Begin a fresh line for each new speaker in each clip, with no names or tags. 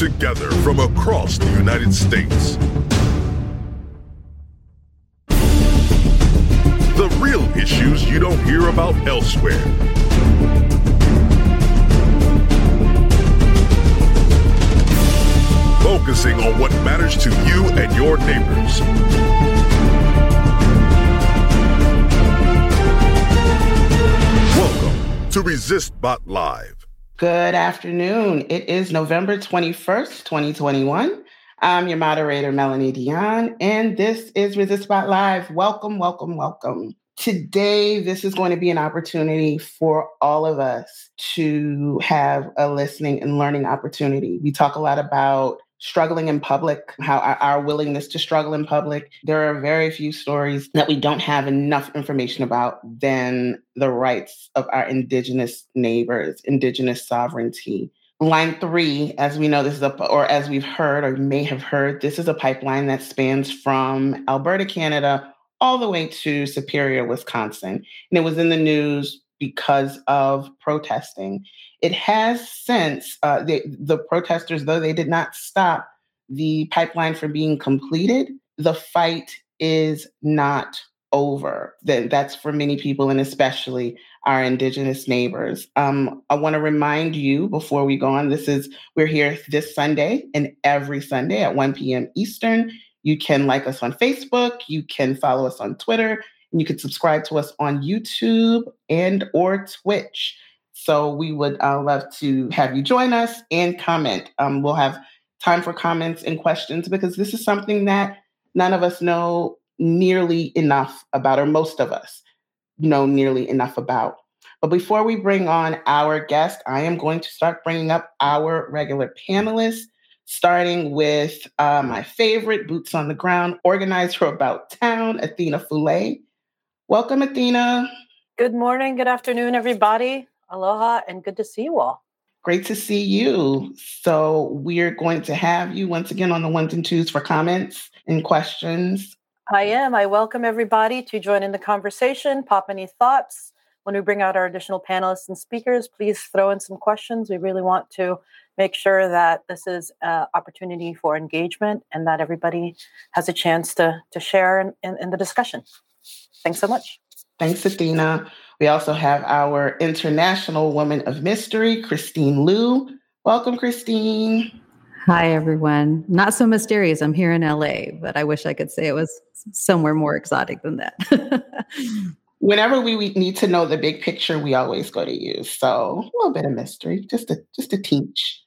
together from across the United States. The real issues you don't hear about elsewhere. Focusing on what matters to you and your neighbors. Welcome to ResistBot Live.
Good afternoon. It is November 21st, 2021. I'm your moderator, Melanie Dion, and this is ResistBot Live. Welcome, welcome, welcome. Today, this is going to be an opportunity for all of us to have a listening and learning opportunity. We talk a lot about struggling in public, how our, our, willingness to struggle in public. There are very few stories that we don't have enough information about than the rights of our Indigenous neighbors, Indigenous sovereignty. Line three, as we know, this is a, or as we've heard or may have heard, this is a pipeline that spans from Alberta, Canada, all the way to Superior, Wisconsin. And it was in the news because of protesting. It has since, uh, the protesters, though they did not stop the pipeline from being completed, the fight is not over. That, that's for many people, and especially our Indigenous neighbors. Um, I want to remind you before we go on this is, we're here this Sunday and every Sunday at 1 p.m. Eastern. You can like us on Facebook, you can follow us on Twitter, and you can subscribe to us on YouTube and or Twitch. So we would uh, love to have you join us and comment. Um, we'll have time for comments and questions because this is something that none of us know nearly enough about, or most of us know nearly enough about. But before we bring on our guest, I am going to start bringing up our regular panelists, starting with uh, my favorite boots on the ground organizer about town, Athena Foulay. Welcome, Athena.
Good morning, good afternoon, everybody. Aloha, and good to see you all.
Great to see you. So, we're going to have you once again on the ones and twos for comments and questions.
I am. I welcome everybody to join in the conversation, pop any thoughts. When we bring out our additional panelists and speakers, please throw in some questions. We really want to make sure that this is an opportunity for engagement and that everybody has a chance to, to share in, in, in the discussion. Thanks so much.
Thanks, Athena. We also have our international woman of mystery, Christine Liu. Welcome, Christine.
Hi, everyone. Not so mysterious. I'm here in LA, but I wish I could say it was somewhere more exotic than that.
Whenever we, we need to know the big picture, we always go to you. So a little bit of mystery, just to just to teach.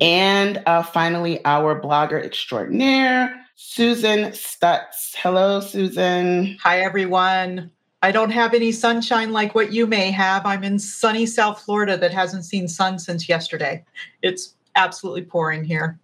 And uh, finally, our blogger extraordinaire, Susan Stutz. Hello, Susan.
Hi, everyone. I don't have any sunshine like what you may have. I'm in sunny South Florida that hasn't seen sun since yesterday. It's absolutely pouring here.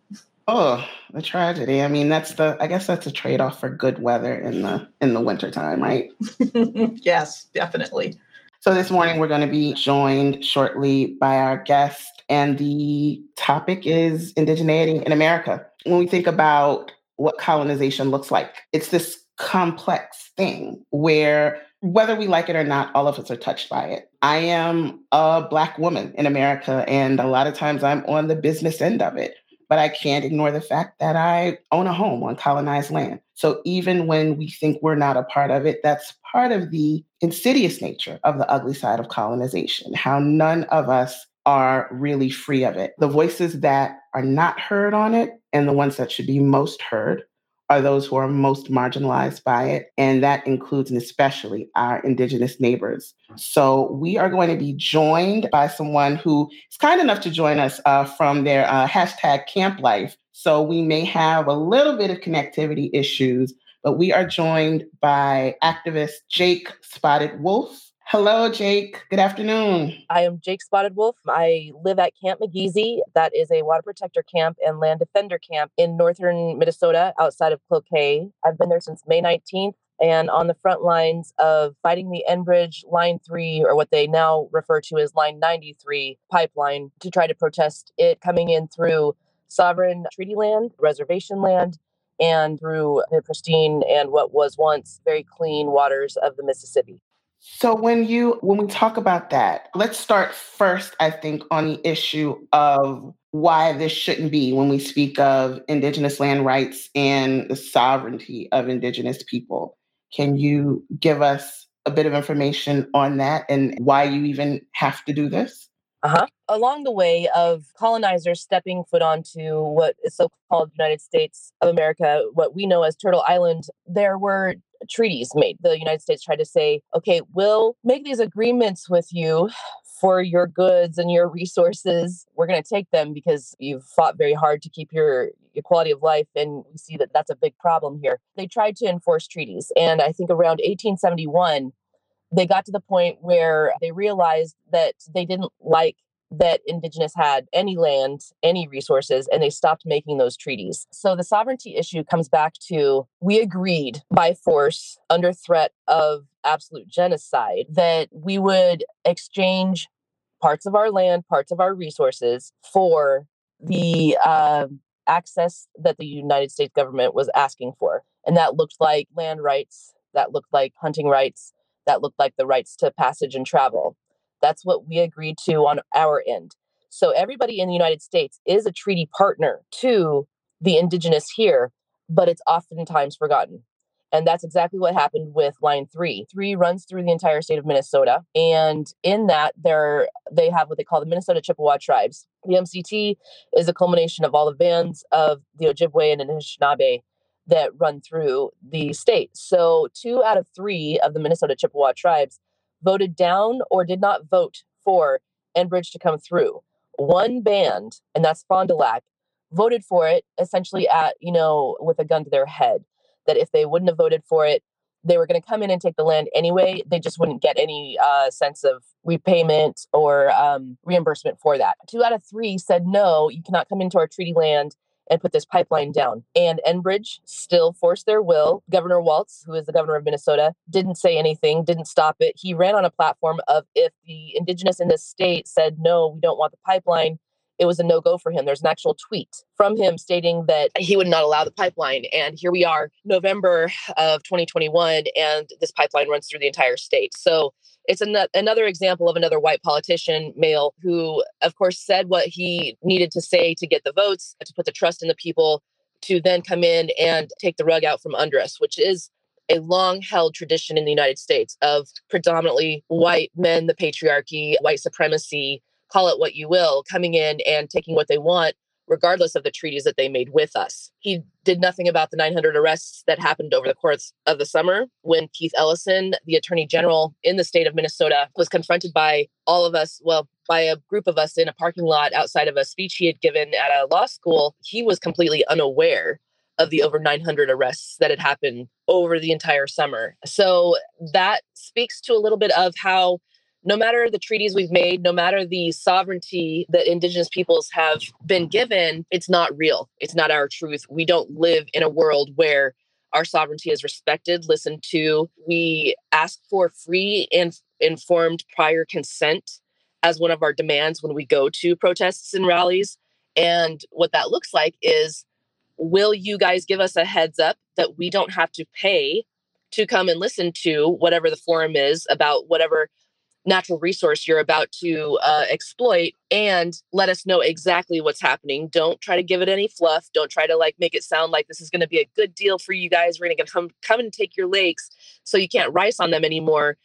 Oh, the tragedy. I mean, that's the I guess that's a trade-off for good weather in the in the wintertime, right?
yes, definitely.
So this morning we're going to be joined shortly by our guest and the topic is indigeneity in America. When we think about what colonization looks like, it's this complex thing where whether we like it or not, all of us are touched by it. I am a Black woman in America, and a lot of times I'm on the business end of it. But I can't ignore the fact that I own a home on colonized land. So even when we think we're not a part of it, that's part of the insidious nature of the ugly side of colonization, how none of us are really free of it. The voices that are not heard on it and the ones that should be most heard are those who are most marginalized by it. And that includes and especially our Indigenous neighbors. So we are going to be joined by someone who is kind enough to join us uh, from their uh, hashtag camp life. So we may have a little bit of connectivity issues, but we are joined by activist Jake Spotted Wolf. Hello, Jake. Good afternoon.
I am Jake Spotted Wolf. I live at Camp Migizi. That is a water protector camp and land defender camp in northern Minnesota outside of Cloquet. I've been there since May 19th and on the front lines of fighting the Enbridge Line 3, or what they now refer to as Line 93 pipeline, to try to protest it coming in through sovereign treaty land, reservation land, and through the pristine and what was once very clean waters of the Mississippi.
So when you when we talk about that, let's start first I think on the issue of why this shouldn't be when we speak of indigenous land rights and the sovereignty of indigenous people. Can you give us a bit of information on that and why you even have to do this?
Uh-huh. Along the way of colonizers stepping foot onto what is so-called United States of America, what we know as Turtle Island, there were treaties made. The United States tried to say, okay, we'll make these agreements with you for your goods and your resources. We're going to take them because you've fought very hard to keep your, your quality of life. And we see that that's a big problem here. They tried to enforce treaties. And I think around 1871, they got to the point where they realized that they didn't like that indigenous had any land any resources and they stopped making those treaties so the sovereignty issue comes back to we agreed by force under threat of absolute genocide that we would exchange parts of our land parts of our resources for the uh, access that the united states government was asking for and that looked like land rights that looked like hunting rights that looked like the rights to passage and travel. That's what we agreed to on our end. So everybody in the United States is a treaty partner to the indigenous here, but it's oftentimes forgotten. And that's exactly what happened with line three. Three runs through the entire state of Minnesota. And in that, there they have what they call the Minnesota Chippewa tribes. The MCT is a culmination of all the bands of the Ojibwe and Anishinaabe that run through the state. So, two out of three of the Minnesota Chippewa tribes voted down or did not vote for Enbridge to come through. One band, and that's Fond du Lac, voted for it essentially at, you know, with a gun to their head, that if they wouldn't have voted for it, they were going to come in and take the land anyway. They just wouldn't get any uh, sense of repayment or um, reimbursement for that. Two out of three said, no, you cannot come into our treaty land and put this pipeline down. And Enbridge still forced their will. Governor Walz, who is the governor of Minnesota, didn't say anything, didn't stop it. He ran on a platform of if the indigenous in this state said, no, we don't want the pipeline, it was a no go for him. There's an actual tweet from him stating that he would not allow the pipeline. And here we are, November of 2021, and this pipeline runs through the entire state. So it's an- another example of another white politician, male, who, of course, said what he needed to say to get the votes, to put the trust in the people, to then come in and take the rug out from under us, which is a long held tradition in the United States of predominantly white men, the patriarchy, white supremacy, call it what you will, coming in and taking what they want regardless of the treaties that they made with us. He did nothing about the 900 arrests that happened over the course of the summer when Keith Ellison, the attorney general in the state of Minnesota, was confronted by all of us, well, by a group of us in a parking lot outside of a speech he had given at a law school. He was completely unaware of the over 900 arrests that had happened over the entire summer. So that speaks to a little bit of how no matter the treaties we've made, no matter the sovereignty that Indigenous peoples have been given, it's not real. It's not our truth. We don't live in a world where our sovereignty is respected, listened to. We ask for free and informed prior consent as one of our demands when we go to protests and rallies. And what that looks like is will you guys give us a heads up that we don't have to pay to come and listen to whatever the forum is about whatever natural resource you're about to uh, exploit and let us know exactly what's happening. Don't try to give it any fluff. Don't try to like make it sound like this is going to be a good deal for you guys. We're going to come come and take your lakes so you can't rice on them anymore.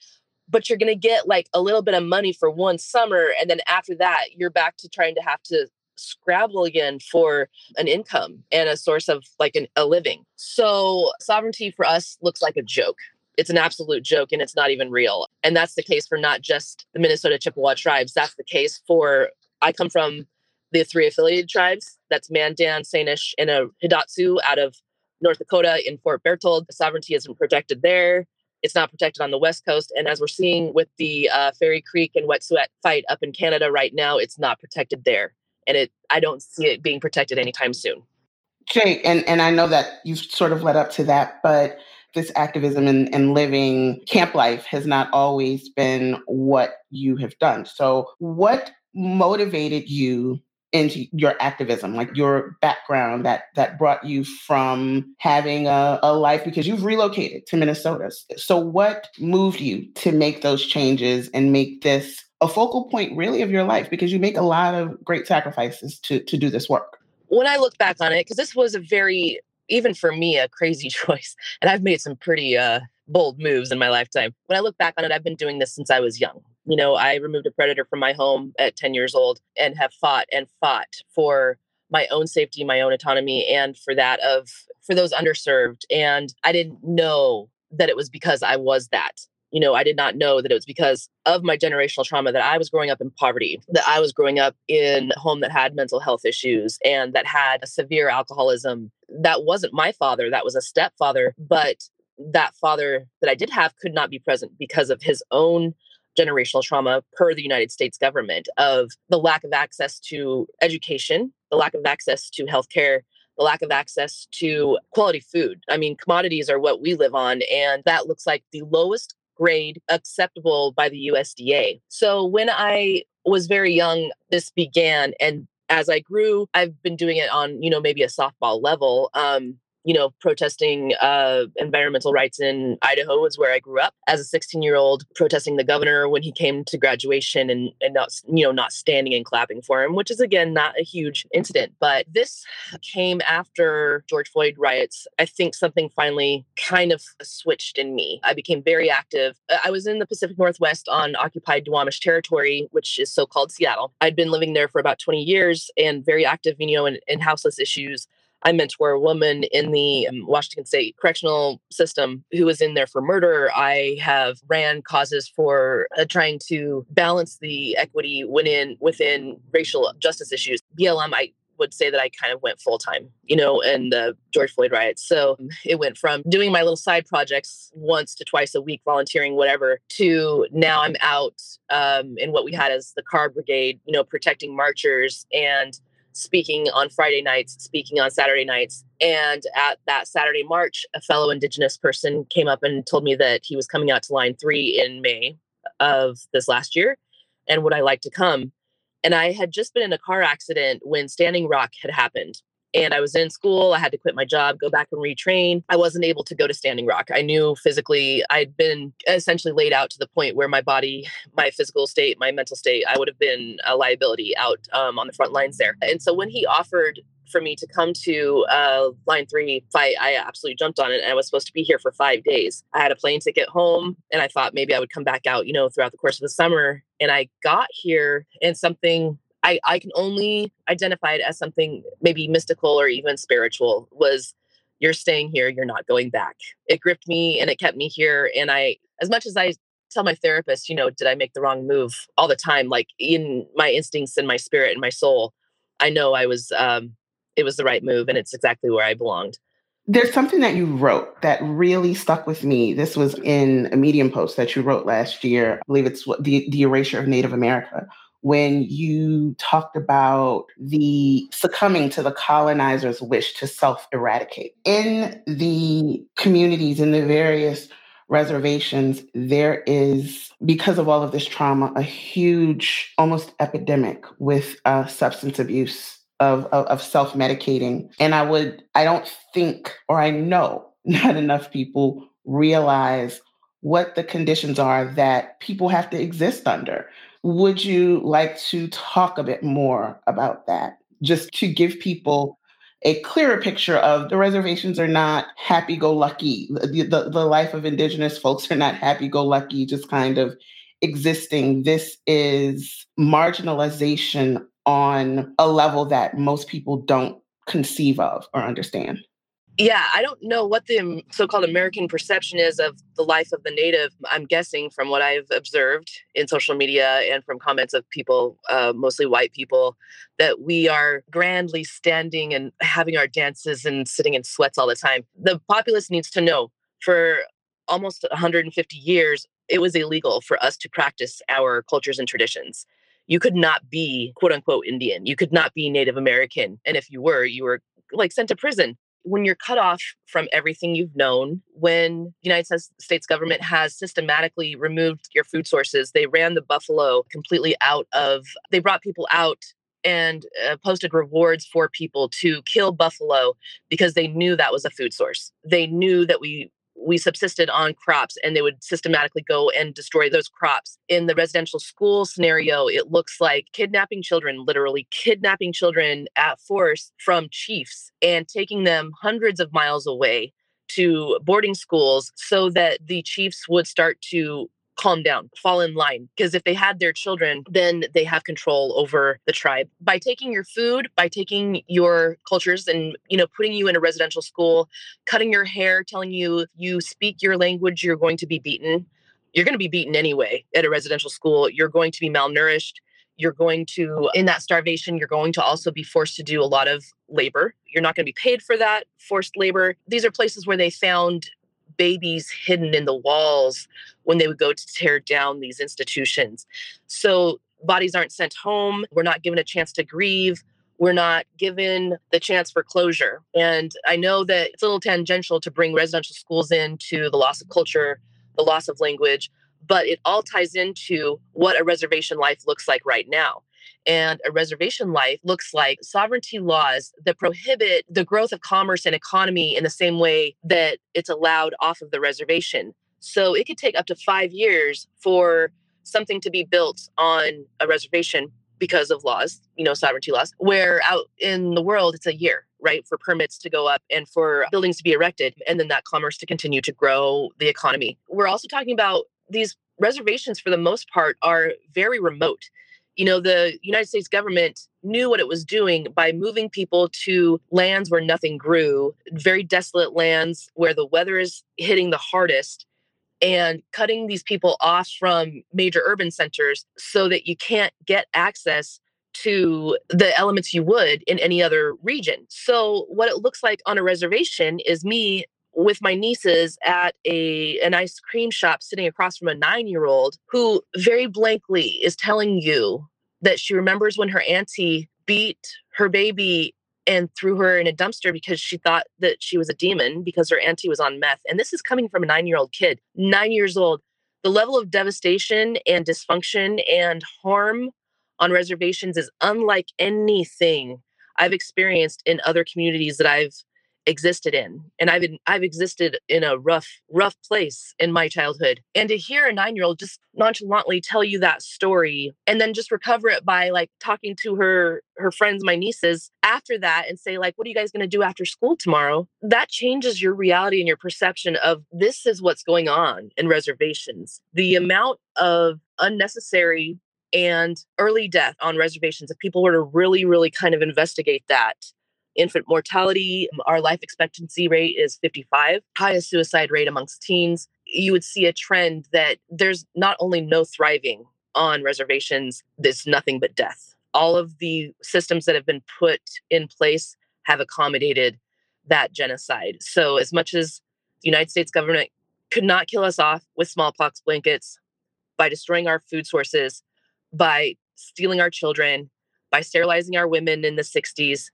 But you're going to get like a little bit of money for one summer and then after that you're back to trying to have to scrabble again for an income and a source of like an, a living. So sovereignty for us looks like a joke it's an absolute joke and it's not even real. And that's the case for not just the Minnesota Chippewa tribes. That's the case for, I come from the three affiliated tribes. That's Mandan, Sanish, and a Hidatsa out of North Dakota in Fort Berthold. The sovereignty isn't protected there. It's not protected on the West Coast. And as we're seeing with the uh, Fairy Creek and Wet'suwet'en fight up in Canada right now, it's not protected there. And it, I don't see it being protected anytime soon.
Jake, and, and I know that you've sort of led up to that, but this activism and, and living camp life has not always been what you have done. So, what motivated you into your activism, like your background that that brought you from having a, a life because you've relocated to Minnesota. So what moved you to make those changes and make this a focal point really of your life because you make a lot of great sacrifices to to do this work.
When I look back on it, because this was a very even for me a crazy choice, and I've made some pretty uh, bold moves in my lifetime. When I look back on it, I've been doing this since I was young. You know, I removed a predator from my home at 10 years old and have fought and fought for my own safety, my own autonomy, and for that of for those underserved. And I didn't know that it was because I was that you know, I did not know that it was because of my generational trauma that I was growing up in poverty, that I was growing up in a home that had mental health issues and that had severe alcoholism. That wasn't my father, that was a stepfather, but that father that I did have could not be present because of his own generational trauma per the United States government of the lack of access to education, the lack of access to healthcare, the lack of access to quality food. I mean, commodities are what we live on, and that looks like the lowest grade acceptable by the USDA. So when I was very young, this began. And as I grew, I've been doing it on, you know, maybe a softball level. Um, you know, protesting uh, environmental rights in Idaho was where I grew up as a 16 year old, protesting the governor when he came to graduation and, and not, you know, not standing and clapping for him, which is again not a huge incident. But this came after George Floyd riots. I think something finally kind of switched in me. I became very active. I was in the Pacific Northwest on occupied Duwamish territory, which is so called Seattle. I'd been living there for about 20 years and very active, you know, in, in houseless issues I mentor a woman in the um, Washington State correctional system who was in there for murder. I have ran causes for uh, trying to balance the equity within within racial justice issues. BLM, I would say that I kind of went full time, you know, and the George Floyd riots. So it went from doing my little side projects once to twice a week, volunteering, whatever, to now I'm out um, in what we had as the Car Brigade, you know, protecting marchers and speaking on Friday nights, speaking on Saturday nights. And at that Saturday march, a fellow Indigenous person came up and told me that he was coming out to line three in May of this last year. And would I like to come? And I had just been in a car accident when Standing Rock had happened and I was in school. I had to quit my job, go back and retrain. I wasn't able to go to Standing Rock. I knew physically I'd been essentially laid out to the point where my body, my physical state, my mental state, I would have been a liability out um, on the front lines there. And so when he offered for me to come to uh, line three fight, I absolutely jumped on it. And I was supposed to be here for five days. I had a plane ticket home and I thought maybe I would come back out, you know, throughout the course of the summer. And I got here and something I, I can only identify it as something maybe mystical or even spiritual was you're staying here, you're not going back. It gripped me and it kept me here. And I, as much as I tell my therapist, you know, did I make the wrong move all the time? Like in my instincts and my spirit and my soul, I know I was, um, it was the right move and it's exactly where I belonged.
There's something that you wrote that really stuck with me. This was in a Medium post that you wrote last year. I believe it's the, the erasure of Native America, when you talked about the succumbing to the colonizer's wish to self eradicate. In the communities, in the various reservations, there is, because of all of this trauma, a huge, almost epidemic with uh, substance abuse. Of, of, of self medicating. And I would, I don't think, or I know not enough people realize what the conditions are that people have to exist under. Would you like to talk a bit more about that? Just to give people a clearer picture of the reservations are not happy go lucky. The, the, the, life of Indigenous folks are not happy go lucky, just kind of existing. This is marginalization on a level that most people don't conceive of or understand
yeah, I don't know what the so called American perception is of the life of the native. I'm guessing from what I've observed in social media and from comments of people, uh, mostly white people, that we are grandly standing and having our dances and sitting in sweats all the time. The populace needs to know for almost 150 years, it was illegal for us to practice our cultures and traditions. You could not be quote unquote Indian. You could not be Native American. And if you were, you were like sent to prison when you're cut off from everything you've known, when the United States government has systematically removed your food sources, they ran the buffalo completely out of, they brought people out and uh, posted rewards for people to kill buffalo because they knew that was a food source. They knew that we we subsisted on crops and they would systematically go and destroy those crops. In the residential school scenario, it looks like kidnapping children, literally kidnapping children at force from chiefs and taking them hundreds of miles away to boarding schools so that the chiefs would start to calm down, fall in line. Because if they had their children, then they have control over the tribe. By taking your food, by taking your cultures and, you know, putting you in a residential school, cutting your hair, telling you you speak your language, you're going to be beaten. You're going to be beaten anyway at a residential school. You're going to be malnourished. You're going to, in that starvation, you're going to also be forced to do a lot of labor. You're not going to be paid for that forced labor. These are places where they found babies hidden in the walls when they would go to tear down these institutions. So bodies aren't sent home. We're not given a chance to grieve. We're not given the chance for closure. And I know that it's a little tangential to bring residential schools into the loss of culture, the loss of language, but it all ties into what a reservation life looks like right now. And a reservation life looks like sovereignty laws that prohibit the growth of commerce and economy in the same way that it's allowed off of the reservation. So it could take up to five years for something to be built on a reservation because of laws, you know, sovereignty laws, where out in the world, it's a year, right, for permits to go up and for buildings to be erected, and then that commerce to continue to grow the economy. We're also talking about these reservations, for the most part, are very remote you know, the United States government knew what it was doing by moving people to lands where nothing grew, very desolate lands where the weather is hitting the hardest, and cutting these people off from major urban centers so that you can't get access to the elements you would in any other region. So, what it looks like on a reservation is me with my nieces at a an ice cream shop sitting across from a 9-year-old who very blankly is telling you that she remembers when her auntie beat her baby and threw her in a dumpster because she thought that she was a demon because her auntie was on meth. And this is coming from a 9-year-old kid, 9 years old. The level of devastation and dysfunction and harm on reservations is unlike anything I've experienced in other communities that I've existed in and i've been i've existed in a rough rough place in my childhood and to hear a 9-year-old just nonchalantly tell you that story and then just recover it by like talking to her her friends my nieces after that and say like what are you guys going to do after school tomorrow? That changes your reality and your perception of this is what's going on in reservations. The mm-hmm. amount of unnecessary and early death on reservations if people were to really really kind of investigate that infant mortality. Um, our life expectancy rate is 55, highest suicide rate amongst teens. You would see a trend that there's not only no thriving on reservations, there's nothing but death. All of the systems that have been put in place have accommodated that genocide. So, as much as the United States government could not kill us off with smallpox blankets, by destroying our food sources, by stealing our children, by sterilizing our women in the 60s,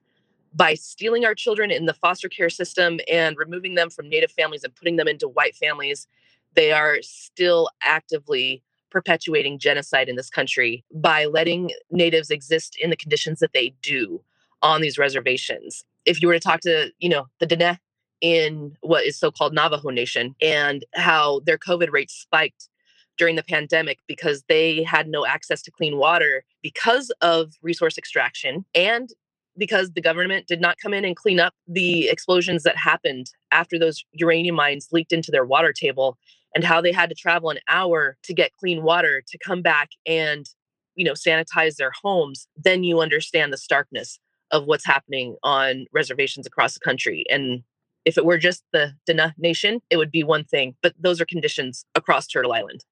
by stealing our children in the foster care system and removing them from native families and putting them into white families, they are still actively perpetuating genocide in this country by letting natives exist in the conditions that they do on these reservations. If you were to talk to, you know, the Diné in what is so-called Navajo Nation and how their COVID rates spiked during the pandemic because they had no access to clean water because of resource extraction and because the government did not come in and clean up the explosions that happened after those uranium mines leaked into their water table and how they had to travel an hour to get clean water to come back and you know sanitize their homes then you understand the starkness of what's happening on reservations across the country and if it were just the Diné Nation, it would be one thing, but those are conditions across Turtle Island.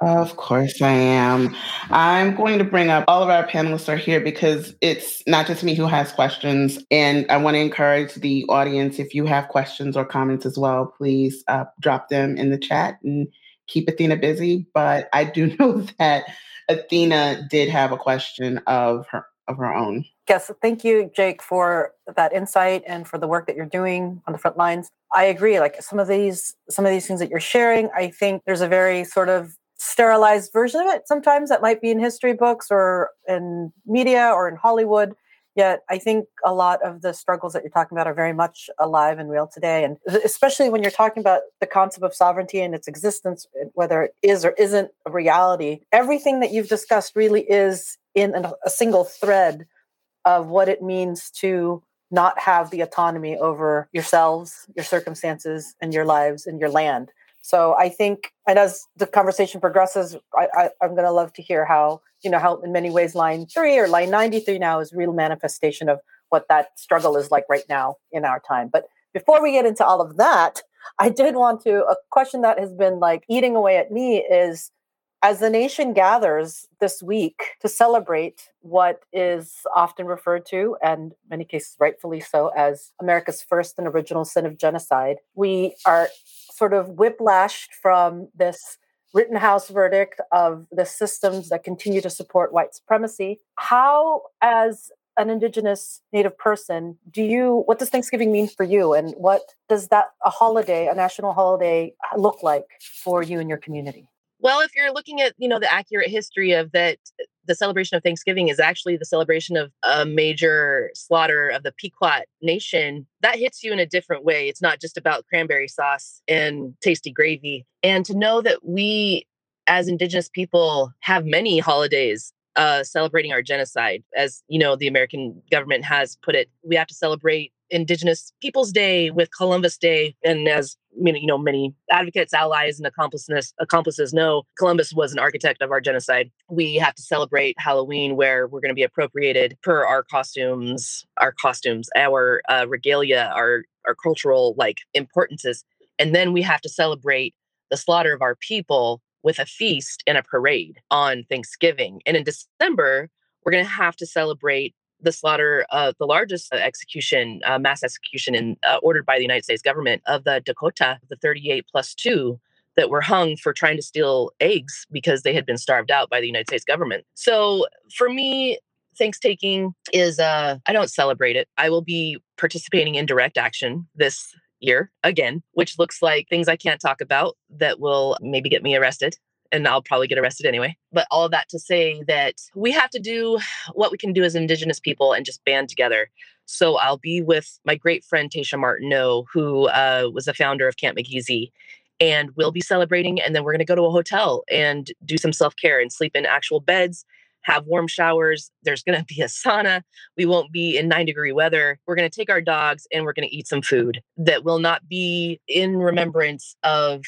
Of course I am. I'm going to bring up all of our panelists are here because it's not just me who has questions. And I want to encourage the audience if you have questions or comments as well, please uh, drop them in the chat and keep Athena busy. But I do know that Athena did have a question of her of her own.
Yes, thank you, Jake, for that insight and for the work that you're doing on the front lines. I agree. Like some of these, some of these things that you're sharing, I think there's a very sort of sterilized version of it sometimes that might be in history books or in media or in Hollywood. Yet I think a lot of the struggles that you're talking about are very much alive and real today. And especially when you're talking about the concept of sovereignty and its existence, whether it is or isn't a reality, everything that you've discussed really is in a single thread of what it means to not have the autonomy over yourselves, your circumstances, and your lives and your land. So I think, and as the conversation progresses, I, I'm going to love to hear how, you know, how in many ways line three or line 93 now is real manifestation of what that struggle is like right now in our time. But before we get into all of that, I did want to, a question that has been like eating away at me is as the nation gathers this week to celebrate what is often referred to, and many cases rightfully so, as America's first and original sin of genocide, we are sort of whiplashed from this Rittenhouse verdict of the systems that continue to support white supremacy. How, as an indigenous native person do you what does thanksgiving mean for you and what does that a holiday a national holiday look like for you and your community
well, if you're looking at, you know, the accurate history of that, the celebration of Thanksgiving is actually the celebration of a major slaughter of the Pequot Nation. That hits you in a different way. It's not just about cranberry sauce and tasty gravy. And to know that we, as Indigenous people, have many holidays uh, celebrating our genocide, as you know, the American government has put it. We have to celebrate Indigenous Peoples Day with Columbus Day, and as you know, many advocates, allies, and accomplices accomplices know, Columbus was an architect of our genocide. We have to celebrate Halloween, where we're going to be appropriated per our costumes, our costumes, our uh, regalia, our our cultural like importances, and then we have to celebrate the slaughter of our people with a feast and a parade on Thanksgiving. And in December, we're going to have to celebrate the slaughter of the largest uh, execution, uh, mass execution in, uh, ordered by the United States government of the Dakota, the 38 plus two that were hung for trying to steal eggs because they had been starved out by the United States government. So for me, Thanksgiving is uh I don't celebrate it. I will be participating in direct action this year again, which looks like things I can't talk about that will maybe get me arrested. And I'll probably get arrested anyway. But all that to say that we have to do what we can do as Indigenous people and just band together. So I'll be with my great friend Tasha Martineau, who uh, was the founder of Camp Migizi, and we'll be celebrating. And then we're going to go to a hotel and do some self care and sleep in actual beds have warm showers. There's going to be a sauna. We won't be in nine degree weather. We're going to take our dogs and we're going to eat some food that will not be in remembrance of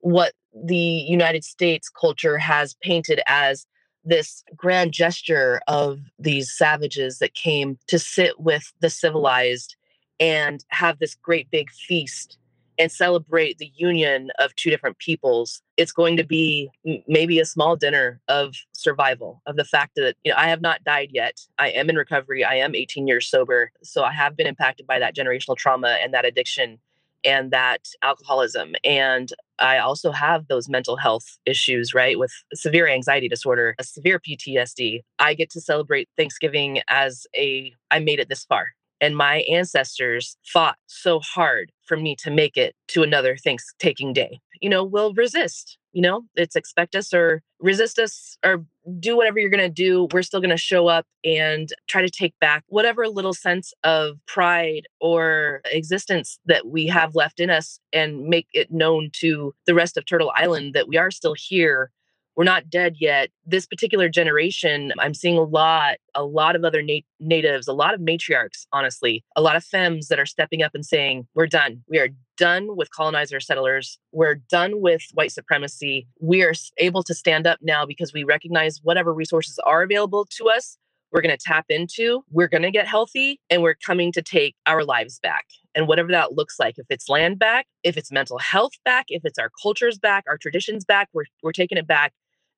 what the United States culture has painted as this grand gesture of these savages that came to sit with the civilized and have this great big feast and celebrate the union of two different peoples it's going to be maybe a small dinner of survival of the fact that you know i have not died yet i am in recovery i am 18 years sober so i have been impacted by that generational trauma and that addiction and that alcoholism and i also have those mental health issues right with severe anxiety disorder a severe ptsd i get to celebrate thanksgiving as a i made it this far and my ancestors fought so hard for me to make it to another Thanksgiving day. You know, we'll resist. You know, it's expect us or resist us or do whatever you're going to do. We're still going to show up and try to take back whatever little sense of pride or existence that we have left in us and make it known to the rest of Turtle Island that we are still here we're not dead yet. This particular generation, I'm seeing a lot, a lot of other nat- natives, a lot of matriarchs, honestly, a lot of femmes that are stepping up and saying, We're done. We are done with colonizer settlers. We're done with white supremacy. We are able to stand up now because we recognize whatever resources are available to us. We're going to tap into, we're going to get healthy, and we're coming to take our lives back and whatever that looks like if it's land back if it's mental health back if it's our cultures back our traditions back we're, we're taking it back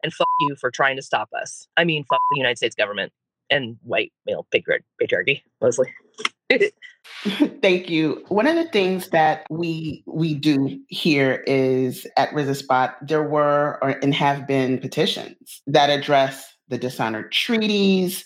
and fuck you for trying to stop us. I mean, fuck the United States government and white male patriarchy, mostly.
Thank you. One of the things that we we do here is at ResistBot, there were or, and have been petitions that address the dishonored treaties,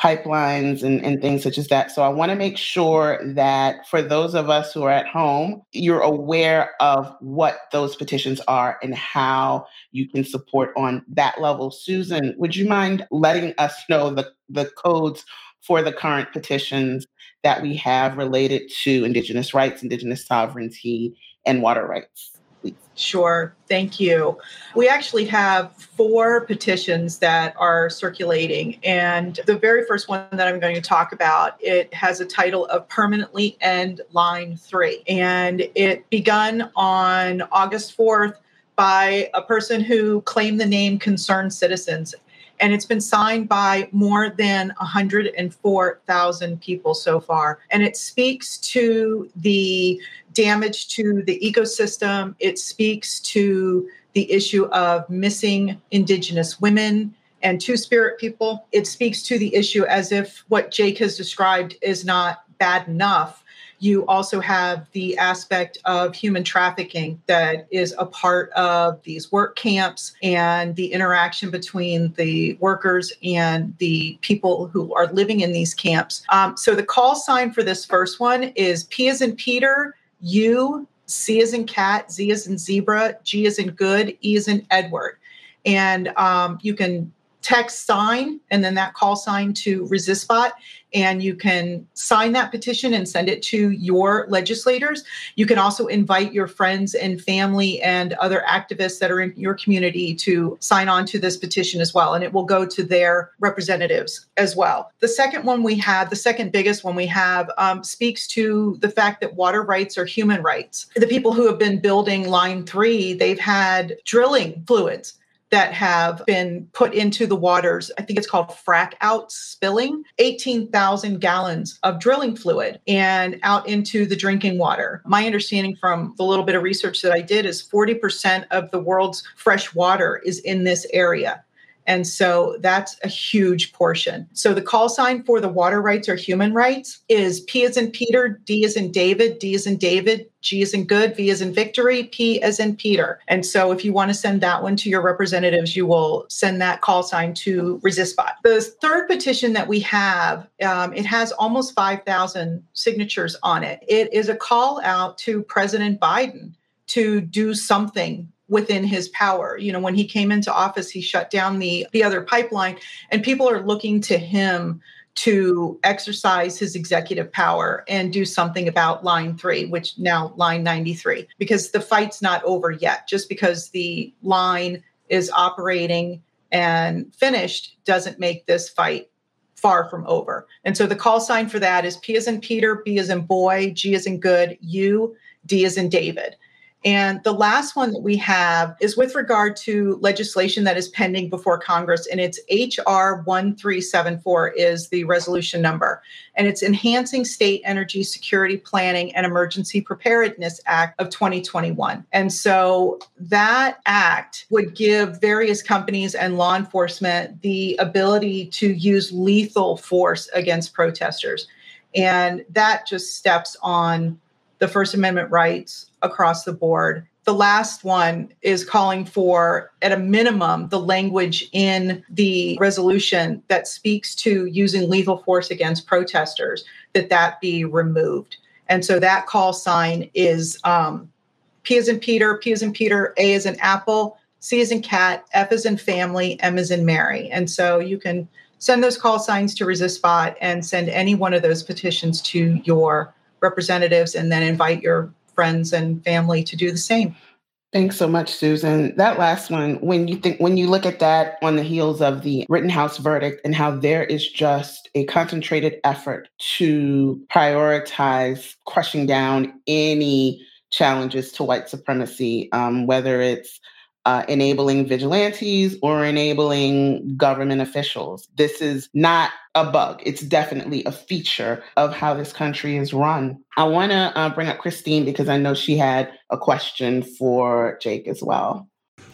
pipelines and, and things such as that. So I want to make sure that for those of us who are at home, you're aware of what those petitions are and how you can support on that level. Susan, would you mind letting us know the, the codes for the current petitions that we have related to Indigenous rights, Indigenous sovereignty, and water rights?
Sure. Thank you. We actually have four petitions that are circulating. And the very first one that I'm going to talk about, it has a title of Permanently End Line 3. And it begun on August 4th by a person who claimed the name Concerned Citizens and it's been signed by more than 104,000 people so far. And it speaks to the damage to the ecosystem, it speaks to the issue of missing Indigenous women and Two Spirit people. It speaks to the issue as if what Jake has described is not bad enough you also have the aspect of human trafficking that is a part of these work camps and the interaction between the workers and the people who are living in these camps. Um, so the call sign for this first one is P as in Peter, U, C as in cat, Z as in zebra, G as in good, E as in Edward. And um, you can text sign and then that call sign to ResistBot and you can sign that petition and send it to your legislators. You can also invite your friends and family and other activists that are in your community to sign on to this petition as well, and it will go to their representatives as well. The second one we have, the second biggest one we have, um, speaks to the fact that water rights are human rights. The people who have been building Line 3, they've had drilling fluids that have been put into the waters. I think it's called frack out spilling 18,000 gallons of drilling fluid and out into the drinking water. My understanding from the little bit of research that I did is 40% of the world's fresh water is in this area. And so that's a huge portion. So the call sign for the water rights or human rights is P as in Peter, D as in David, D as in David, G as in good, V as in victory, P as in Peter. And so if you want to send that one to your representatives, you will send that call sign to ResistBot. The third petition that we have, um, it has almost 5,000 signatures on it. It is a call out to President Biden to do something within his power. You know, when he came into office, he shut down the the other pipeline, and people are looking to him to exercise his executive power and do something about line 3 which now line 93 because the fight's not over yet. Just because the line is operating and finished doesn't make this fight far from over. And so the call sign for that is p as in peter b as in boy g as in good u d as in david and the last one that we have is with regard to legislation that is pending before Congress, and it's HR 1374 is the resolution number. And it's Enhancing State Energy Security Planning and Emergency Preparedness Act of 2021. And so that act would give various companies and law enforcement the ability to use lethal force against protesters. And that just steps on the First Amendment rights across the board. The last one is calling for, at a minimum, the language in the resolution that speaks to using lethal force against protesters, that that be removed. And so that call sign is um, P as in Peter, P as in Peter, A as in Apple, C as in cat, F as in family, M as in Mary. And so you can send those call signs to ResistBot and send any one of those petitions to your representatives and then invite your friends and family to do the same.
Thanks so much, Susan. That last one, when you think when you look at that on the heels of the Rittenhouse verdict and how there is just a concentrated effort to prioritize crushing down any challenges to white supremacy, um, whether it's uh, enabling vigilantes or enabling government officials. This is not a bug. It's definitely a feature of how this country is run. I want to uh, bring up Christine because I know she had a question for Jake as well.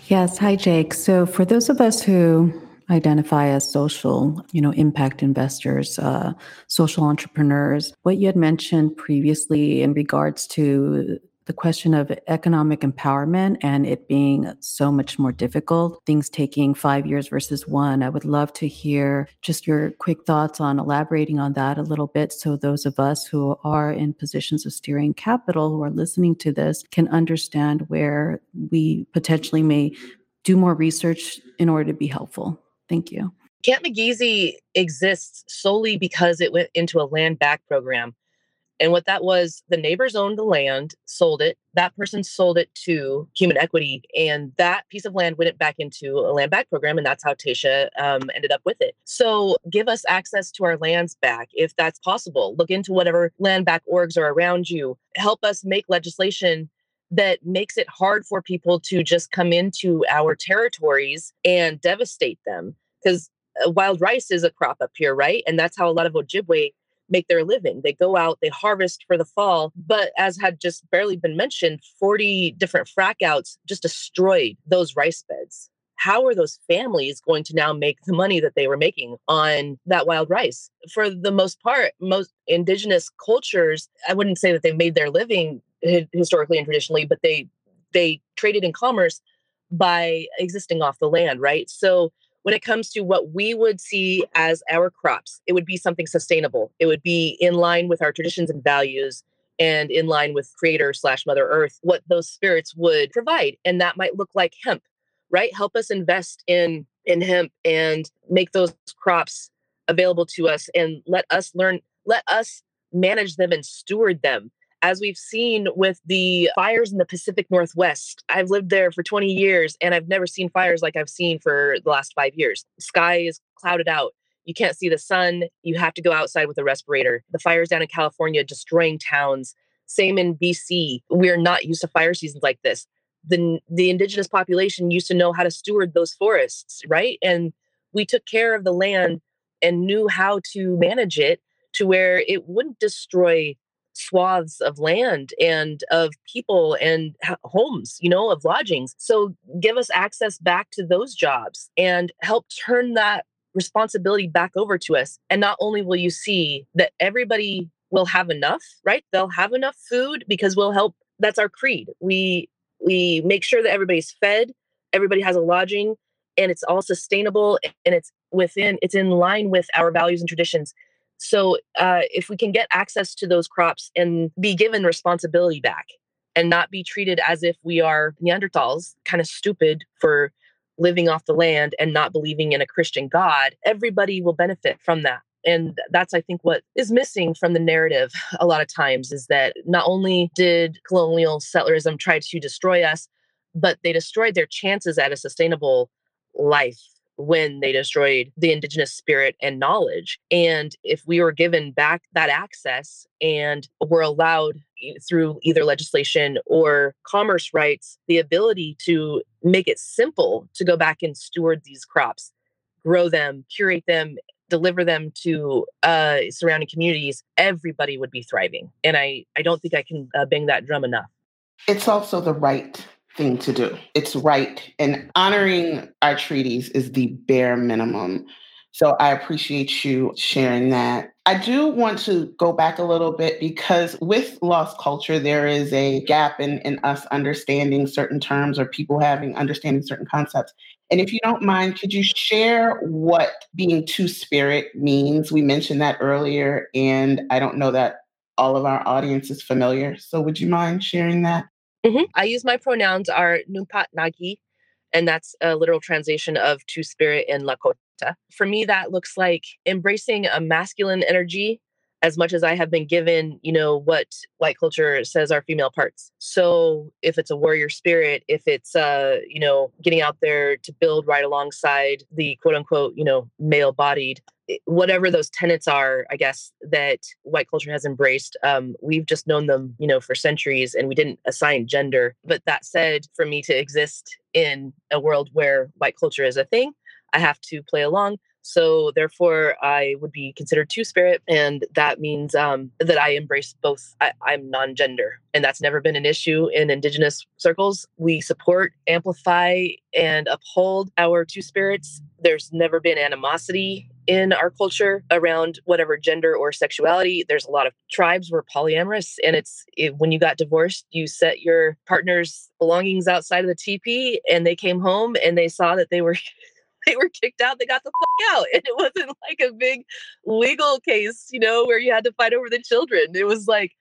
Yes. Hi, Jake. So, for those of us who identify as social, you know, impact investors, uh, social entrepreneurs, what you had mentioned previously in regards to the question of economic empowerment and it being so much more difficult, things taking five years versus one. I would love to hear just your quick thoughts on elaborating on that a little bit so those of us who are in positions of steering capital who are listening to this can understand where we potentially may do more research in order to be helpful. Thank you.
Camp Migizi exists solely because it went into a land back program. And what that was, the neighbors owned the land, sold it. That person sold it to Human Equity, and that piece of land went back into a land back program, and that's how Tasha um, ended up with it. So, give us access to our lands back if that's possible. Look into whatever land back orgs are around you. Help us make legislation that makes it hard for people to just come into our territories and devastate them. Because uh, wild rice is a crop up here, right? And that's how a lot of Ojibwe make their living. They go out, they harvest for the fall, but as had just barely been mentioned, 40 different frack outs just destroyed those rice beds. How are those families going to now make the money that they were making on that wild rice? For the most part, most indigenous cultures, I wouldn't say that they made their living historically and traditionally, but they they traded in commerce by existing off the land, right? So when it comes to what we would see as our crops, it would be something sustainable. It would be in line with our traditions and values and in line with creator slash mother earth, what those spirits would provide. And that might look like hemp, right? Help us invest in in hemp and make those crops available to us and let us learn, let us manage them and steward them as we've seen with the fires in the Pacific Northwest. I've lived there for 20 years and I've never seen fires like I've seen for the last five years. Sky is clouded out. You can't see the sun. You have to go outside with a respirator. The fires down in California destroying towns. Same in BC. We're not used to fire seasons like this. The, the indigenous population used to know how to steward those forests, right? And we took care of the land and knew how to manage it to where it wouldn't destroy swaths of land and of people and homes, you know, of lodgings. So give us access back to those jobs and help turn that responsibility back over to us. And not only will you see that everybody will have enough, right? They'll have enough food because we'll help. That's our creed. We we make sure that everybody's fed, everybody has a lodging, and it's all sustainable and it's within it's in line with our values and traditions so uh, if we can get access to those crops and be given responsibility back and not be treated as if we are Neanderthals, kind of stupid for living off the land and not believing in a Christian God, everybody will benefit from that. And that's, I think, what is missing from the narrative a lot of times is that not only did colonial settlerism try to destroy us, but they destroyed their chances at a sustainable life when they destroyed the indigenous spirit and knowledge. And if we were given back that access and were allowed through either legislation or commerce rights the ability to make it simple to go back and steward these crops, grow them, curate them, deliver them to uh, surrounding communities, everybody would be thriving. And I, I don't think I can uh, bang that drum enough.
It's also the right thing to do. It's right. And honoring our treaties is the bare minimum. So I appreciate you sharing that. I do want to go back a little bit because with lost culture, there is a gap in, in us understanding certain terms or people having understanding certain concepts. And if you don't mind, could you share what being two spirit means? We mentioned that earlier, and I don't know that all of our audience is familiar. So would you mind sharing that?
Mm-hmm. I use my pronouns are Numpat Nagi, and that's a literal translation of two spirit in Lakota. For me, that looks like embracing a masculine energy as much as I have been given, you know, what white culture says are female parts. So if it's a warrior spirit, if it's, uh, you know, getting out there to build right alongside the quote unquote, you know, male bodied, whatever those tenets are, I guess, that white culture has embraced, um, we've just known them, you know, for centuries and we didn't assign gender. But that said, for me to exist in a world where white culture is a thing, I have to play along. So therefore, I would be considered two spirit, and that means um, that I embrace both. I, I'm non-gender, and that's never been an issue in Indigenous circles. We support, amplify, and uphold our two spirits. There's never been animosity in our culture around whatever gender or sexuality. There's a lot of tribes were polyamorous, and it's it, when you got divorced, you set your partner's belongings outside of the teepee, and they came home and they saw that they were. they were kicked out, they got the fuck out. And it wasn't like a big legal case, you know, where you had to fight over the children. It was like,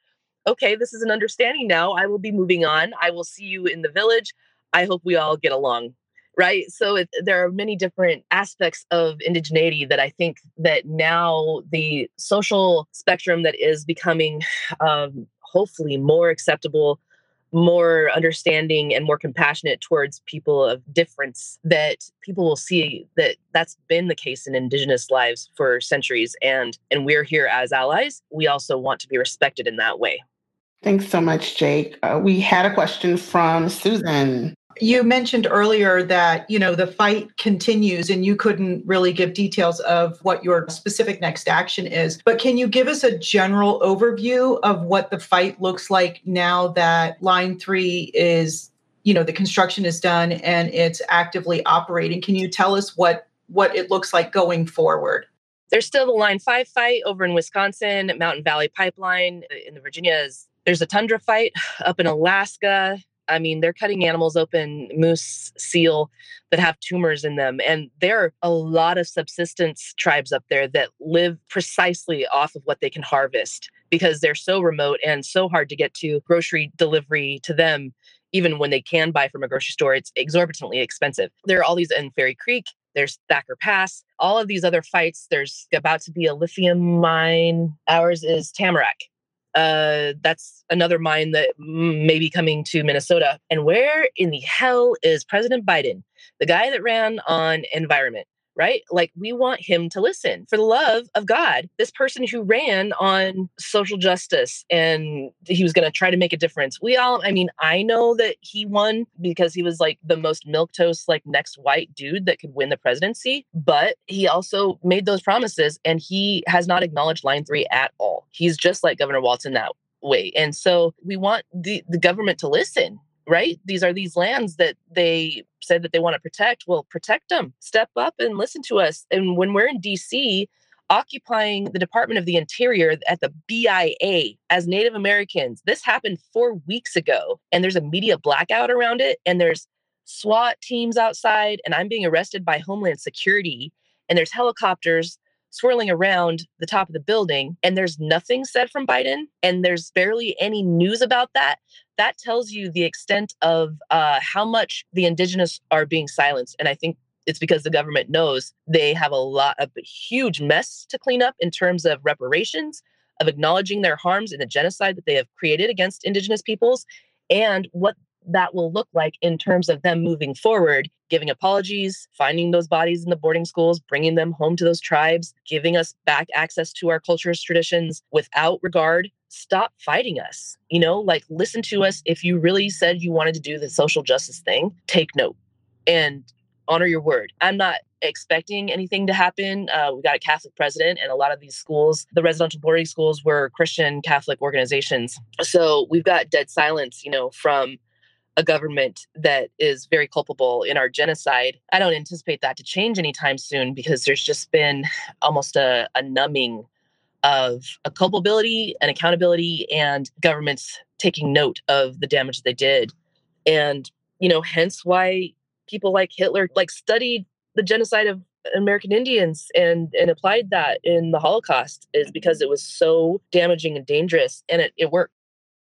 okay, this is an understanding now. I will be moving on. I will see you in the village. I hope we all get along right? So it, there are many different aspects of indigeneity that i think that now the social spectrum that is becoming um, hopefully more acceptable more understanding and more compassionate towards people of difference that people will see that that's been the case in indigenous lives for centuries and and we're here as allies. We also want to be respected in that way.
Thanks so much jake. Uh, we had a question from susan
you mentioned earlier that you know the fight continues and you couldn't really give details of what your specific next action is but can you give us a general overview of what the fight looks like now that line 3 is you know the construction is done and it's actively operating? Can you tell us what what it looks like going forward?
There's still the line 5 fight over in Wisconsin Mountain Valley Pipeline uh, in the Virginias there's a tundra fight up in Alaska I mean, they're cutting animals open, moose, seal, that have tumors in them. And there are a lot of subsistence tribes up there that live precisely off of what they can harvest because they're so remote and so hard to get to grocery delivery to them. Even when they can buy from a grocery store, it's exorbitantly expensive. There are all these in Fairy Creek, there's Thacker Pass, all of these other fights. There's about to be a lithium mine. Ours is Tamarack uh, that's another mine that may be coming to Minnesota. And where in the hell is President Biden, the guy that ran on environment? Right? Like we want him to listen for the love of God. This person who ran on social justice and he was going to try to make a difference. We all, I mean, I know that he won because he was like the most milquetoast, like next white dude that could win the presidency. But he also made those promises and he has not acknowledged line three at all. He's just like Governor Walton that way. And so we want the, the government to listen right? These are these lands that they said that they want to protect. Well, protect them, step up and listen to us. And when we're in DC, occupying the Department of the Interior at the BIA as Native Americans, this happened four weeks ago. And there's a media blackout around it. And there's SWAT teams outside, and I'm being arrested by Homeland Security. And there's helicopters swirling around the top of the building and there's nothing said from Biden and there's barely any news about that, that tells you the extent of uh, how much the indigenous are being silenced. And I think it's because the government knows they have a lot of huge mess to clean up in terms of reparations, of acknowledging their harms in the genocide that they have created against indigenous peoples, and what that will look like in terms of them moving forward, giving apologies, finding those bodies in the boarding schools, bringing them home to those tribes, giving us back access to our cultures, traditions without regard. Stop fighting us. You know, like listen to us. If you really said you wanted to do the social justice thing, take note and honor your word. I'm not expecting anything to happen. Uh, we got a Catholic president, and a lot of these schools, the residential boarding schools, were Christian Catholic organizations. So we've got dead silence, you know, from a government that is very culpable in our genocide. I don't anticipate that to change anytime soon because there's just been almost a, a numbing of a culpability and accountability and governments taking note of the damage they did. And, you know, hence why people like Hitler like studied the genocide of American Indians and and applied that in the Holocaust is because it was so damaging and dangerous and it, it worked.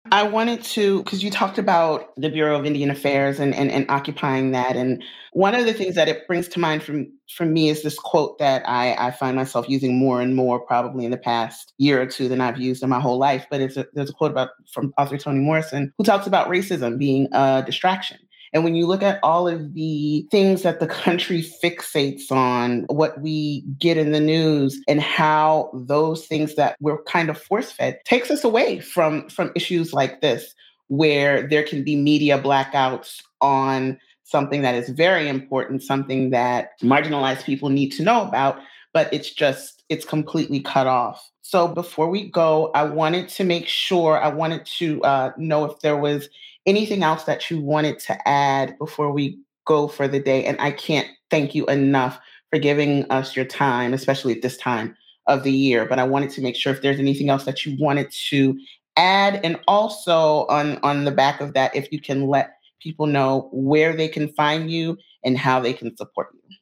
I wanted to, because you talked about the Bureau of Indian Affairs and, and, and occupying that. And one of the things that it brings to mind from, from me is this quote that I, I find myself using more and more probably in the past year or two than I've used in my whole life. But it's a, there's a quote about from author Toni Morrison who talks about racism being a distraction. And when you look at all of the things that the country fixates on, what we get in the news, and how those things that we're kind of force fed takes us away from, from issues like this, where there can be media blackouts on something that is very important, something that marginalized people need to know about, but it's just, it's completely cut off. So before we go, I wanted to make sure, I wanted to uh, know if there was anything else that you wanted to add before we go for the day? And I can't thank you enough for giving us your time, especially at this time of the year. But I wanted to make sure if there's anything else that you wanted to add, and also on on the back of that, if you can let people know where they can find you and how they can support you.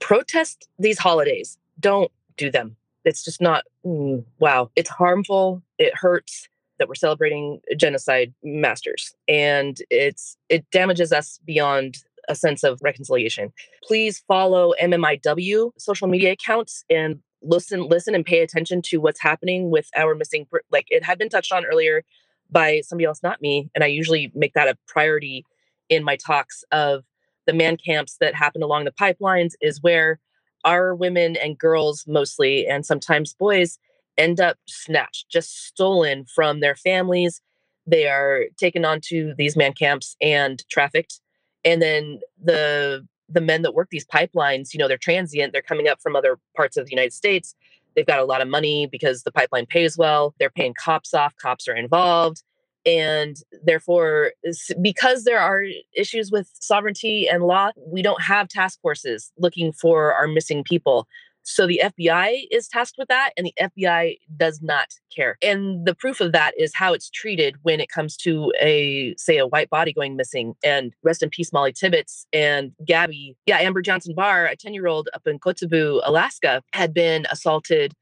Protest these holidays. Don't do them. It's just not, mm, wow. It's harmful. It hurts that we're celebrating genocide masters and it's it damages us beyond a sense of reconciliation. Please follow MMIW social media accounts and listen listen and pay attention to what's happening with our missing like it had been touched on earlier by somebody else not me and I usually make that a priority in my talks of the man camps that happen along the pipelines is where our women and girls mostly and sometimes boys end up snatched just stolen from their families. They are taken onto these man camps and trafficked. And then the the men that work these pipelines you know they're transient they're coming up from other parts of the united states. They've got a lot of money because the pipeline pays well they're paying cops off cops are involved and therefore because there are issues with sovereignty and law we don't have task forces looking for our missing people so the FBI is tasked with that, and the FBI does not care. And the proof of that is how it's treated when it comes to a, say, a white body going missing. And rest in peace, Molly Tibbetts and Gabby. Yeah, Amber Johnson Barr, a 10 year old up in Kotzebue, Alaska, had been assaulted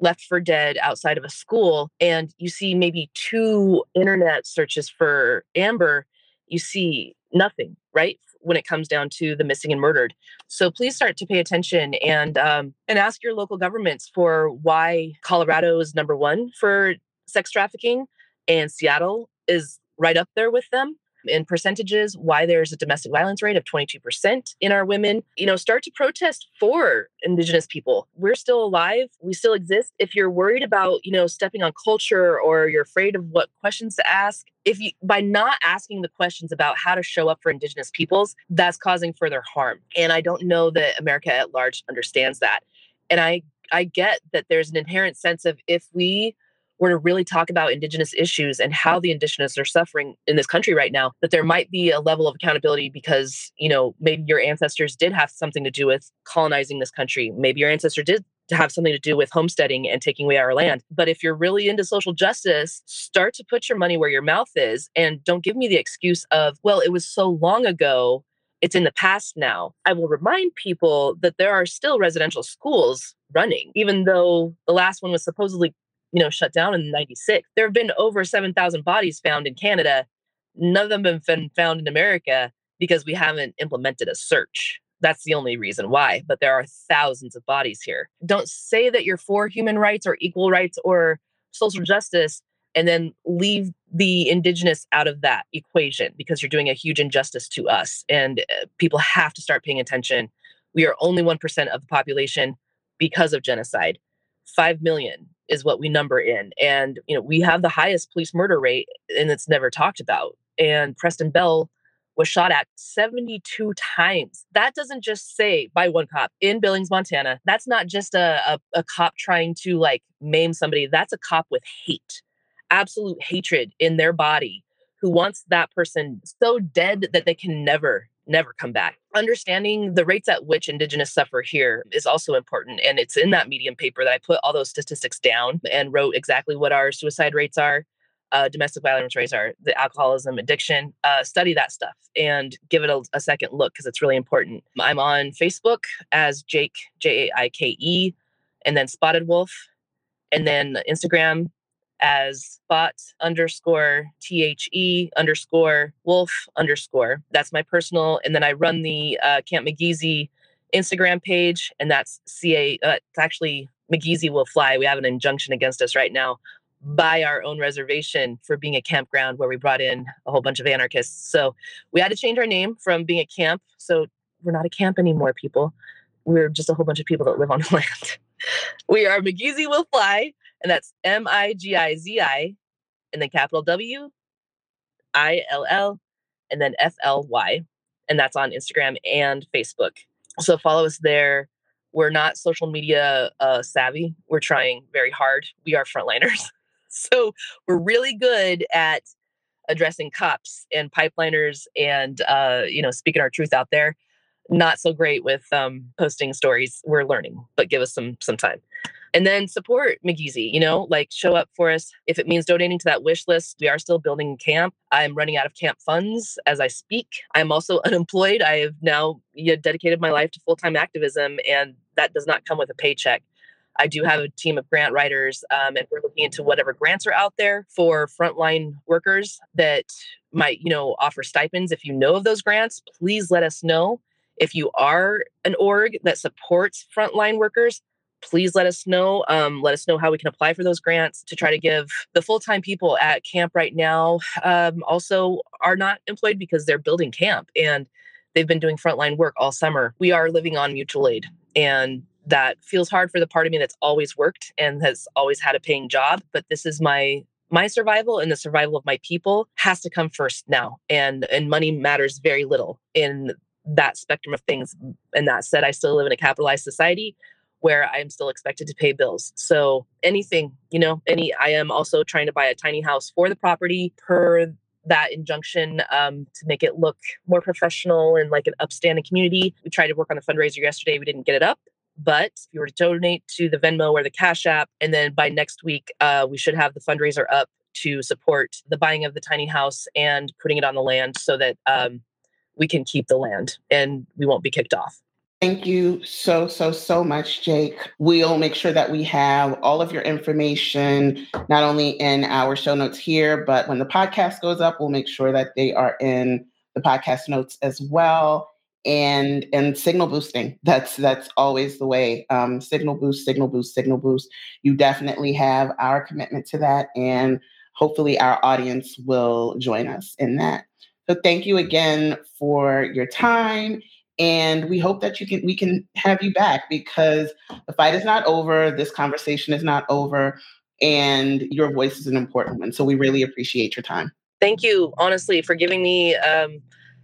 left for dead outside of a school and you see maybe two internet searches for amber you see nothing right when it comes down to the missing and murdered. So please start to pay attention and um, and ask your local governments for why Colorado is number one for sex trafficking, and Seattle is right up there with them in percentages why there's a domestic violence rate of 22% in our women you know start to protest for indigenous people. We're still alive. We still exist. If you're worried about you know stepping on culture or you're afraid of what questions to ask if you by not asking the questions about how to show up for indigenous peoples that's causing further harm. And i don't know that america at large understands that. And i i get that there's an inherent sense of if we were to really talk about indigenous issues and how the indigenous are suffering in this country right now that there might be a level of accountability because you know maybe your ancestors did have something to do with colonizing this country maybe your ancestor did have something to do with homesteading and taking away our land. But if you're really into social justice, start to put your money where your mouth is and don't give me the excuse of, well, it was so long ago. It's in the past now. I will remind people that there are still residential schools running, even though the last one was supposedly you know, shut down in 96. There have been over 7,000 bodies found in Canada. None of them have been found in America because we haven't implemented a search. That's the only reason why. But there are thousands of bodies here. Don't say that you're for human rights or equal rights or social justice and then leave the indigenous out of that equation because you're doing a huge injustice to us. And uh, people have to start paying attention. We are only 1% of the population because of genocide. 5 million is what we number in. And, you know, we have the highest police murder rate and it's never talked about. And Preston Bell was shot at 72 times. That doesn't just say by one cop in Billings, Montana. That's not just a, a, a cop trying to like maim somebody. That's a cop with hate, absolute hatred in their body who wants that person so dead that they can never never come back. Understanding the rates at which Indigenous suffer here is also important. And it's in that Medium paper that I put all those statistics down and wrote exactly what our suicide rates are, uh, domestic violence rates are, the alcoholism, addiction. Uh, study that stuff and give it a, a second look because it's really important. I'm on Facebook as Jake, J A I K E, and then Spotted Wolf, and then Instagram as bot underscore T-H-E underscore wolf underscore. That's my personal. And then I run the uh, Camp Migizi Instagram page, and that's CA. Uh, it's actually Migizi will fly. We have an injunction against us right now by our own reservation for being a campground where we brought in a whole bunch of anarchists. So we had to change our name from being a camp. So we're not a camp anymore, people. We're just a whole bunch of people that live on the land. we are Migizi will fly and that's M I G I Z I, and then capital W I L L, and then F L Y. And that's on Instagram and Facebook. So follow us there. We're not social media uh, savvy. We're trying very hard. We are frontliners. so we're really good at addressing cops and pipeliners and, uh, you know, speaking our truth out there not so great with um, posting stories. We're learning, but give us some some time. And then support Migizi, you know, like show up for us. If it means donating to that wish list, we are still building camp. I'm running out of camp funds as I speak. I'm also unemployed. I have now dedicated my life to full time activism, and that does not come with a paycheck. I do have a team of grant writers, um, and we're looking into whatever grants are out there for frontline workers that might, you know, offer stipends. If you know of those grants, please let us know. If you are an org that supports frontline workers, please let us know. Um, let us know how we can apply for those grants to try to give the full time people at camp right now um, also are not employed because they're building camp and they've been doing frontline work all summer. We are living on mutual aid, and that feels hard for the part of me that's always worked and has always had a paying job. But this is my my survival and the survival of my people has to come first now and and money matters very little in that spectrum of things and that said i still live in a capitalized society where i'm still expected to pay bills so anything you know any i am also trying to buy a tiny house for the property per that injunction um, to make it look more professional and like an upstanding community we tried to work on the fundraiser yesterday we didn't get it up but if you were to donate to the Venmo or the Cash App, and then by next week, uh, we should have the fundraiser up to support the buying of the tiny house and putting it on the land so that um, we can keep the land and we won't be kicked off.
Thank you so, so, so much, Jake. We'll make sure that we have all of your information, not only in our show notes here, but when the podcast goes up, we'll make sure that they are in the podcast notes as well. And and signal boosting. That's that's always the way. Um, signal boost signal boost signal boost. You definitely have our commitment to that and hopefully our audience will join us in that. So thank you again for your time and we hope that you can we can have you back because the fight is not over this conversation is not over and your voice is an important one so we really appreciate your time
thank you honestly for giving me um,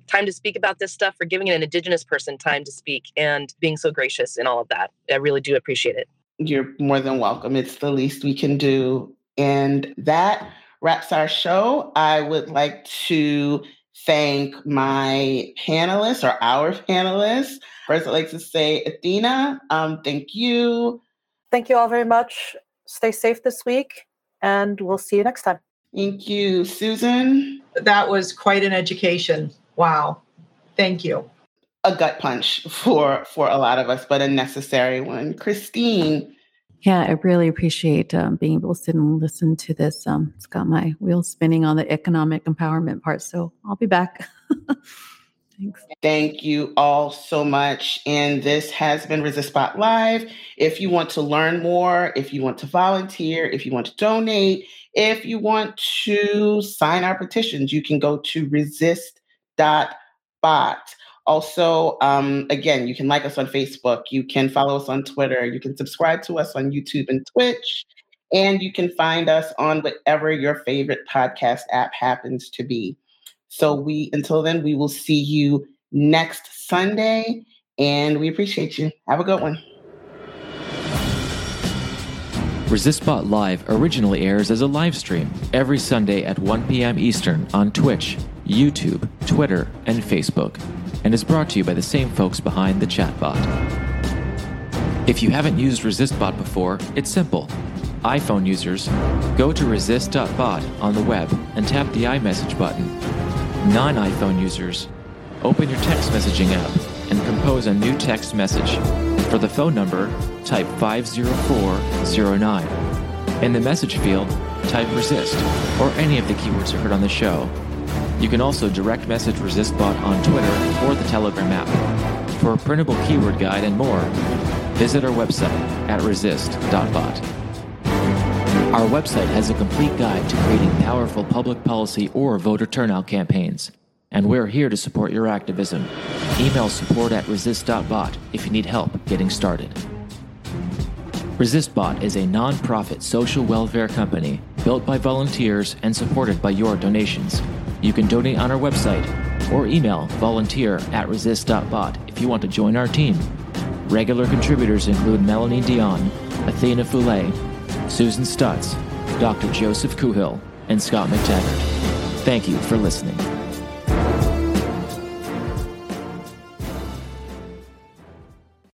time to speak about this stuff, for giving an Indigenous person time to speak, and being so gracious in all of that. I really do appreciate it.
You're more than welcome. It's the least we can do. And that wraps our show. I would like to thank my panelists or our panelists. First, I'd like to say, Athena, um, thank you.
Thank you all very much. Stay safe this week, and we'll see you next time.
Thank you, Susan.
That was quite an education. Wow. Thank you.
A gut punch for for a lot of us, but a necessary one. Christine.
Yeah, I really appreciate um, being able to sit and listen to this. Um, it's got my wheels spinning on the economic empowerment part. So I'll be back. Thanks.
Thank you all so much. And this has been ResistBot Live. If you want to learn more, if you want to volunteer, if you want to donate, if you want to sign our petitions, you can go to resist dot bot. Also, um, again, you can like us on Facebook, you can follow us on Twitter, you can subscribe to us on YouTube and Twitch, and you can find us on whatever your favorite podcast app happens to be. So we until then, we will see you next Sunday, and we appreciate you. Have a good one.
ResistBot Live originally airs as a live stream every Sunday at 1 p.m. Eastern on Twitch, YouTube, Twitter, and Facebook, and is brought to you by the same folks behind the chatbot. If you haven't used ResistBot before, it's simple. iPhone users, go to resist.bot on the web and tap the iMessage button. Non iPhone users, open your text messaging app and compose a new text message. For the phone number, type 50409. In the message field, type resist or any of the keywords you heard on the show. You can also direct message ResistBot on Twitter or the Telegram app. For a printable keyword guide and more, visit our website at resist.bot. Our website has a complete guide to creating powerful public policy or voter turnout campaigns and we're here to support your activism. Email support at resist.bot if you need help getting started. ResistBot is a non-profit social welfare company built by volunteers and supported by your donations. You can donate on our website or email volunteer at resist.bot if you want to join our team. Regular contributors include Melanie Dion, Athena Foulay, Susan Stutz, Dr. Joseph Kuhil, and Scott McTaggart. Thank you for listening.